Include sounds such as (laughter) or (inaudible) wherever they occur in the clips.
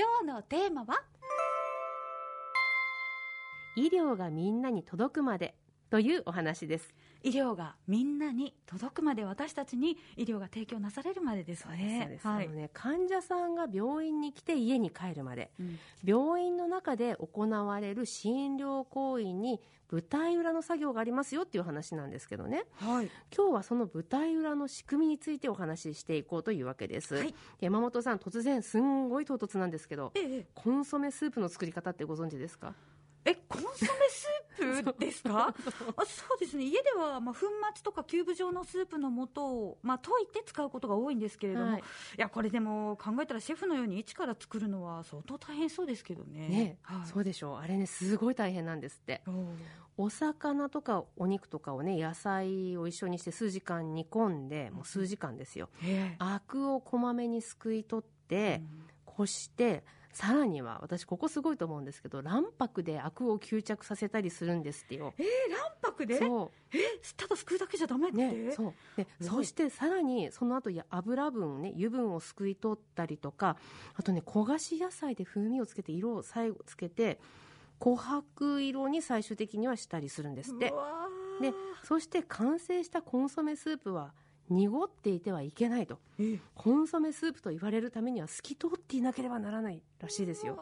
今日のテーマは？医療がみんなに届くまでというお話です。医療がみんなに届くまで私たちに医療が提供なされるまでですね。はい、ね患者さんが病院に来て家に帰るまで、うん、病院の中で行われる診療行為に舞台裏の作業がありますよっていう話なんですけどね、はい、今日はその舞台裏の仕組みについてお話ししていこうというわけです、はい、山本さん突然すんごい唐突なんですけど、ええ、コンソメスープの作り方ってご存知ですか？えコンソメスープですか？あそうですね。家では、まあ、粉末とかキューブ状のスープの素を、まあ、溶いて使うことが多いんですけれども、はい、いやこれでも考えたらシェフのように一から作るのは相当大変そうですけどね。ね、はい、そうでしょう。あれねすごい大変なんですって。お魚とかお肉とかをね野菜を一緒にして数時間煮込んでもう数時間ですよ。アクをこまめにすくい取って、うん、こしてさらには私ここすごいと思うんですけど卵白でアクを吸着させたりするんですってよ。えー、卵白で？そう。えただすくうだけじゃダメって、ね、そう。でそしてさらにその後や油分ね油分をすくい取ったりとかあとね焦がし野菜で風味をつけて色を最後つけて琥珀色に最終的にはしたりするんですって。でそして完成したコンソメスープは濁っていてはいけないと。コンソメスープと言われるためには透き通っていなければならないらしいですよ。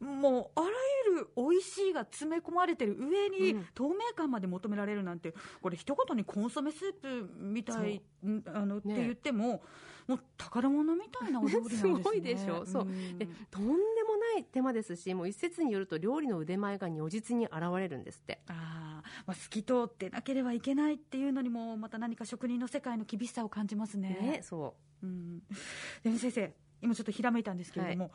もうあらゆる美味しいが詰め込まれてる上に、透明感まで求められるなんてこれ一言にコンソメスープみたいあの、ね、って言ってももう宝物みたいなお料理なんです、ね、(laughs) すごいでしょ。そう、でとんでもない手間ですしもう一説によると料理の腕前が如実に現れるんですって。あ、まあ透き通ってなければいけないっていうのにもまた何か職人の世界の厳しさを感じますね。ねそう。うん。でも先生今ちょっとひらめいたんですけれども、はい。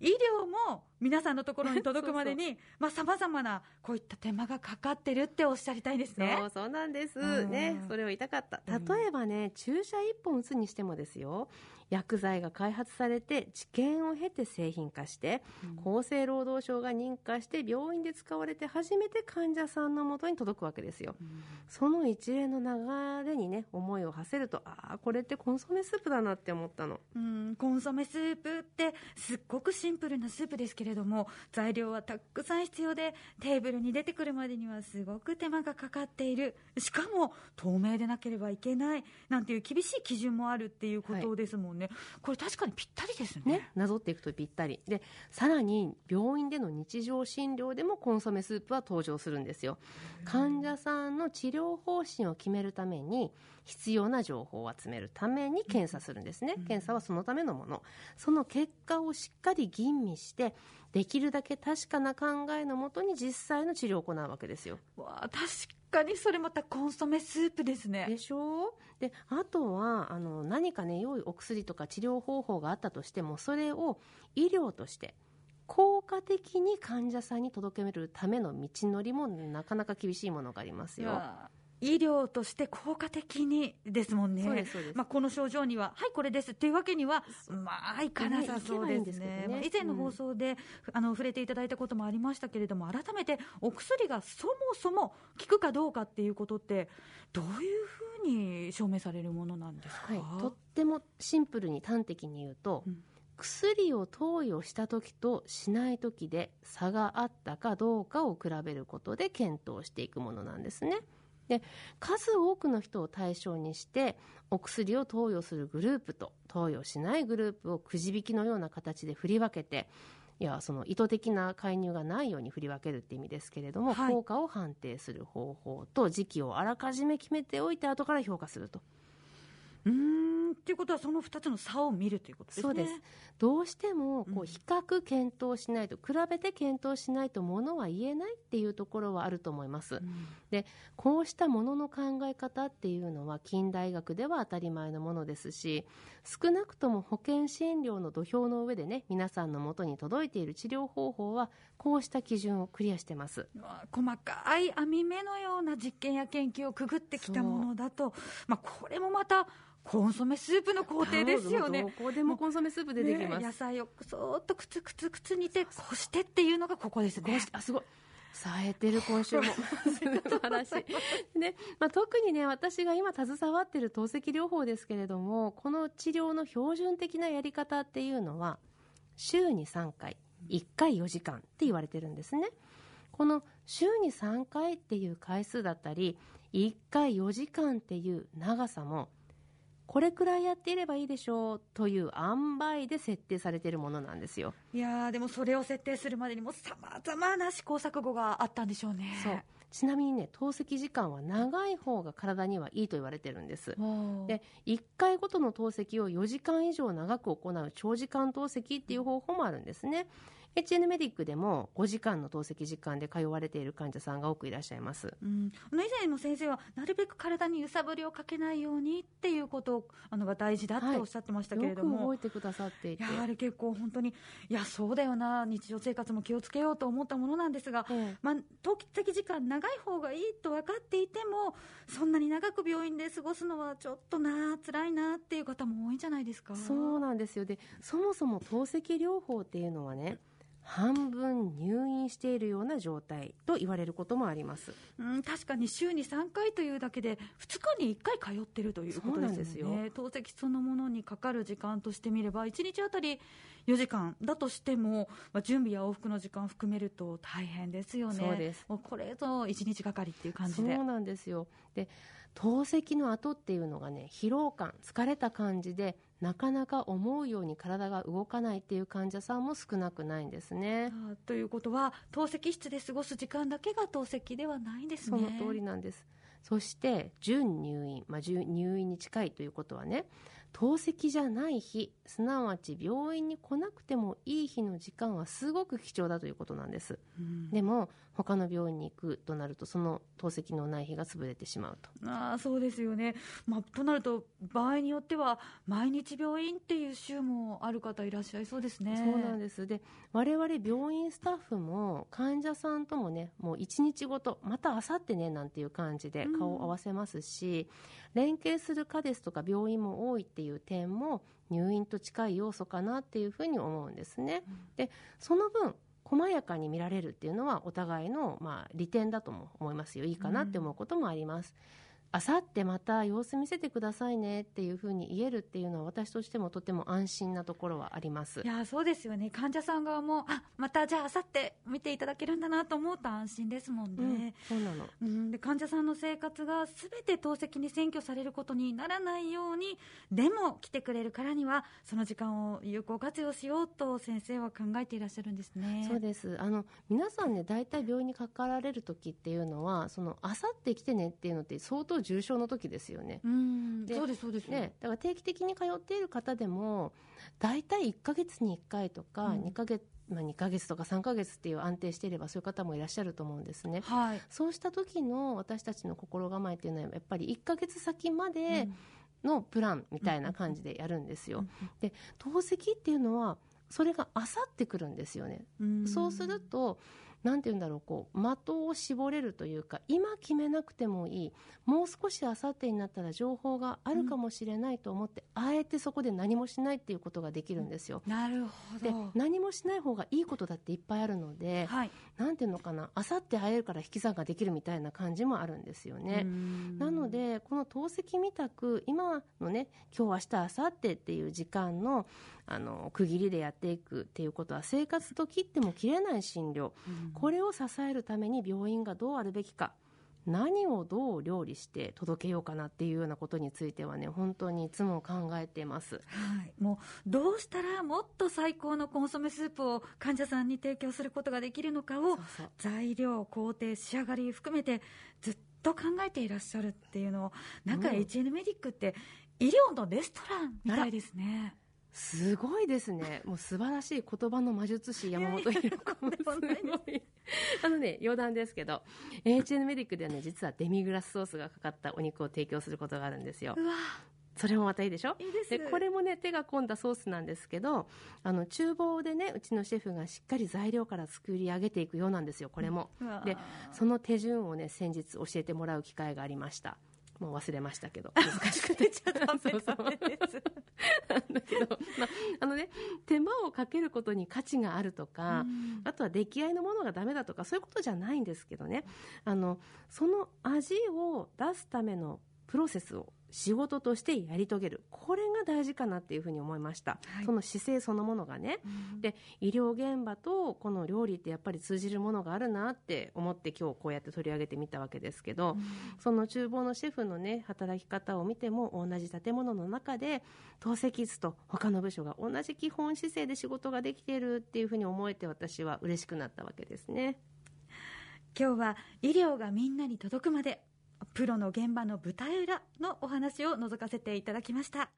医療も皆さんのところに届くまでにさまざ、まなこういった手間がかかってるっておっしゃりたいですね。そうそうなんです、ねそれを言いたかった。例えばね、注射1本打つにしてもですよ薬剤が開発されて治験を経て製品化して、うん、厚生労働省が認可して病院で使われて初めて患者さんのもとに届くわけですよ、うん、その一連の流れにね思いを馳せるとああこれってコンソメスープだなって思ったの、うん、コンソメスープってすっごくシンプルなスープですけれども材料はたくさん必要でテーブルに出てくるまでにはすごく手間がかかっている。しかも透明でなければいけないなんていう厳しい基準もあるっていうことですもんね、はい、これ確かにぴったりですね。ねなぞっていくとぴったり。でさらに病院での日常診療でもコンソメスープは登場するんですよ。患者さんの治療方針を決めるために必要な情報を集めるために検査するんですね、検査はそのためのもの。その結果をしっかり吟味してできるだけ確かな考えのもとに実際の治療を行うわけですよ。わ確かにそれまたコンソメスープですね。でしょ？うであとはあの何かね良いお薬とか治療方法があったとしてもそれを医療として効果的に患者さんに届けるための道のりもなかなか厳しいものがありますよ。医療として効果的にですもんね、まあ、この症状には、はい、これですっていうわけには、まあ、いかなさそうですね、ね。以前の放送で、うん、あの触れていただいたこともありましたけれども、改めてお薬がそもそも効くかどうかっていうことって、どういうふうに証明されるものなんですか、はい、とってもシンプルに端的に言うと、うん。薬を投与した時としない時で差があったかどうかを比べることで検討していくものなんですね。で数多くの人を対象にしてお薬を投与するグループと投与しないグループをくじ引きのような形で振り分けていやその意図的な介入がないように振り分けるって意味ですけれども、はい、効果を判定する方法と時期をあらかじめ決めておいて後から評価すると。うんっていうことはその2つの差を見るということですね。そうですどうしてもこう比較検討しないと、うん、比べて検討しないとものは言えないっていうところはあると思います。うん、でこうしたものの考え方っていうのは近代学では当たり前のものですし少なくとも保険診療の土俵の上でね皆さんのもとに届いている治療方法はこうした基準をクリアしてます。細かい網目のような実験や研究をくぐってきたものだと、まあ、これもまたコンソメスープの工程ですよね。どこでもコンソメスープ出てきます。ね、野菜をそーっとくつくつくつ煮て、こしてっていうのがここですね。あ、すごい。冴えてる今週も素晴らしい、(laughs) (laughs) ねまあ、特にね私が今携わっている透析療法ですけれどもこの治療の標準的なやり方っていうのは週に3回1回4時間って言われてるんですねこの週に3回っていう回数だったり1回4時間っていう長さもこれくらいやっていればいいでしょうという塩梅で設定されているものなんですよ。いやでもそれを設定するまでにもさまざまな試行錯誤があったんでしょうね。そう。ちなみにね透析時間は長い方が体にはいいと言われてるんです。で1回ごとの透析を4時間以上長く行う長時間透析っていう方法もあるんですね HN メディックでも5時間の透析時間で通われている患者さんが多くいらっしゃいます、うん、以前の先生はなるべく体に揺さぶりをかけないようにっていうことあのが大事だっておっしゃってましたけれども、はい、よく覚えてくださっていて。やはり結構本当にいやそうだよな日常生活も気をつけようと思ったものなんですが、ええ、まあ、透析時間長い方がいいと分かっていてもそんなに長く病院で過ごすのはちょっとな辛いなっていう方も多いんじゃないですか？そうなんですよ。でそもそも透析療法っていうのはね半分入院しているような状態と言われることもあります、うん、確かに週に3回というだけで2日に1回通ってるということですよ。ね透析そのものにかかる時間としてみれば1日あたり4時間だとしても、まあ、準備や往復の時間含めると大変ですよね。そうです。もうこれぞ1日がかりっていう感じで。そうなんですよ。で透析の後っていうのがね疲労感疲れた感じでなかなか思うように体が動かないっていう患者さんも少なくないんですね。ということは透析室で過ごす時間だけが透析ではないんですね。その通りなんです。そして準入院、まあ、入院に近いということはね透析じゃない日すなわち病院に来なくてもいい日の時間はすごく貴重だということなんです、うん、でも他の病院に行くとなるとその透析のない日が潰れてしまうと。あそうですよね、まあ、となると場合によっては毎日病院っていう週もある方いらっしゃいそうですね。そうなんです。で我々病院スタッフも患者さんともねもう1日ごとまたあさってねなんていう感じで顔を合わせますし、うん、連携する科ですとか病院も多いっていう点も入院と近い要素かなっていうふうに思うんですね。でその分細やかに見られるっていうのはお互いのまあ利点だとも思いますよいいかなって思うこともあります。うんあさってまた様子見せてくださいねっていうふうに言えるっていうのは私としてもとても安心なところはあります。いやそうですよね。患者さん側もあまたじゃああさって見ていただけるんだなと思うと安心ですもんね、うん、そうなの、うん、で患者さんの生活がすべて透析に占拠されることにならないようにでも来てくれるからにはその時間を有効活用しようと先生は考えていらっしゃるんですね。そうです。あの皆さんね大体病院にかかられる時っていうのはそのあさって来てねっていうのって相当重症の時ですよね。でそうですそうですね。だから定期的に通っている方でも大体1か月に1回とか2か月、まあ、2ヶ月とか3か月っていう安定していればそういう方もいらっしゃると思うんですね、はい、そうした時の私たちの心構えっていうのはやっぱり1か月先までのプランみたいな感じでやるんですよ。で透析っていうのはそれがあさってくるんですよね。そうするとなんて言うんだろうこう的を絞れるというか今決めなくてもいいもう少しあさってになったら情報があるかもしれないと思って、うん、あえてそこで何もしないっていうことができるんですよ。なるほどで何もしない方がいいことだっていっぱいあるので、はい、なんていうのかなあさって会えるから引き算ができるみたいな感じもあるんですよね。なのでこの透析みたく今のね今日明日明後日っていう時間のあの区切りでやっていくっていうことは生活と切っても切れない診療、うん、これを支えるために病院がどうあるべきか。何をどう料理して届けようかなっていうようなことについてはね本当にいつも考えています、はい、もうどうしたらもっと最高のコンソメスープを患者さんに提供することができるのかを材料工程仕上がり含めてずっと考えていらっしゃるっていうのをなんか HN メディックって医療のレストランみたいですね。すごいですね。もう素晴らしい言葉の魔術師山本ひろ子もすごい。あのね、余談ですけど、HN メディックではね、実はデミグラスソースがかかったお肉を提供することがあるんですよ。それもまたいいでしょ？いいでこれもね手が込んだソースなんですけどあの厨房でねうちのシェフがしっかり材料から作り上げていくようなんですよこれも。でその手順をね先日教えてもらう機会がありましたもう忘れましたけど。(laughs) 難しくてちゃダメそうそうですだけど、まあ、あのね手間をかけることに価値があるとか、あとは出来合いのものがダメだとかそういうことじゃないんですけどね。あのその味を出すためのプロセスを仕事としてやり遂げる。これが大事かなっていうふうに思いました、はい、その姿勢そのものがね、うん、で医療現場とこの料理ってやっぱり通じるものがあるなって思って今日こうやって取り上げてみたわけですけど、うん、その厨房のシェフのね働き方を見ても同じ建物の中で透析室と他の部署が同じ基本姿勢で仕事ができているっていうふうに思えて私は嬉しくなったわけですね。今日は医療がみんなに届くまでプロの現場の舞台裏のお話を覗かせていただきました。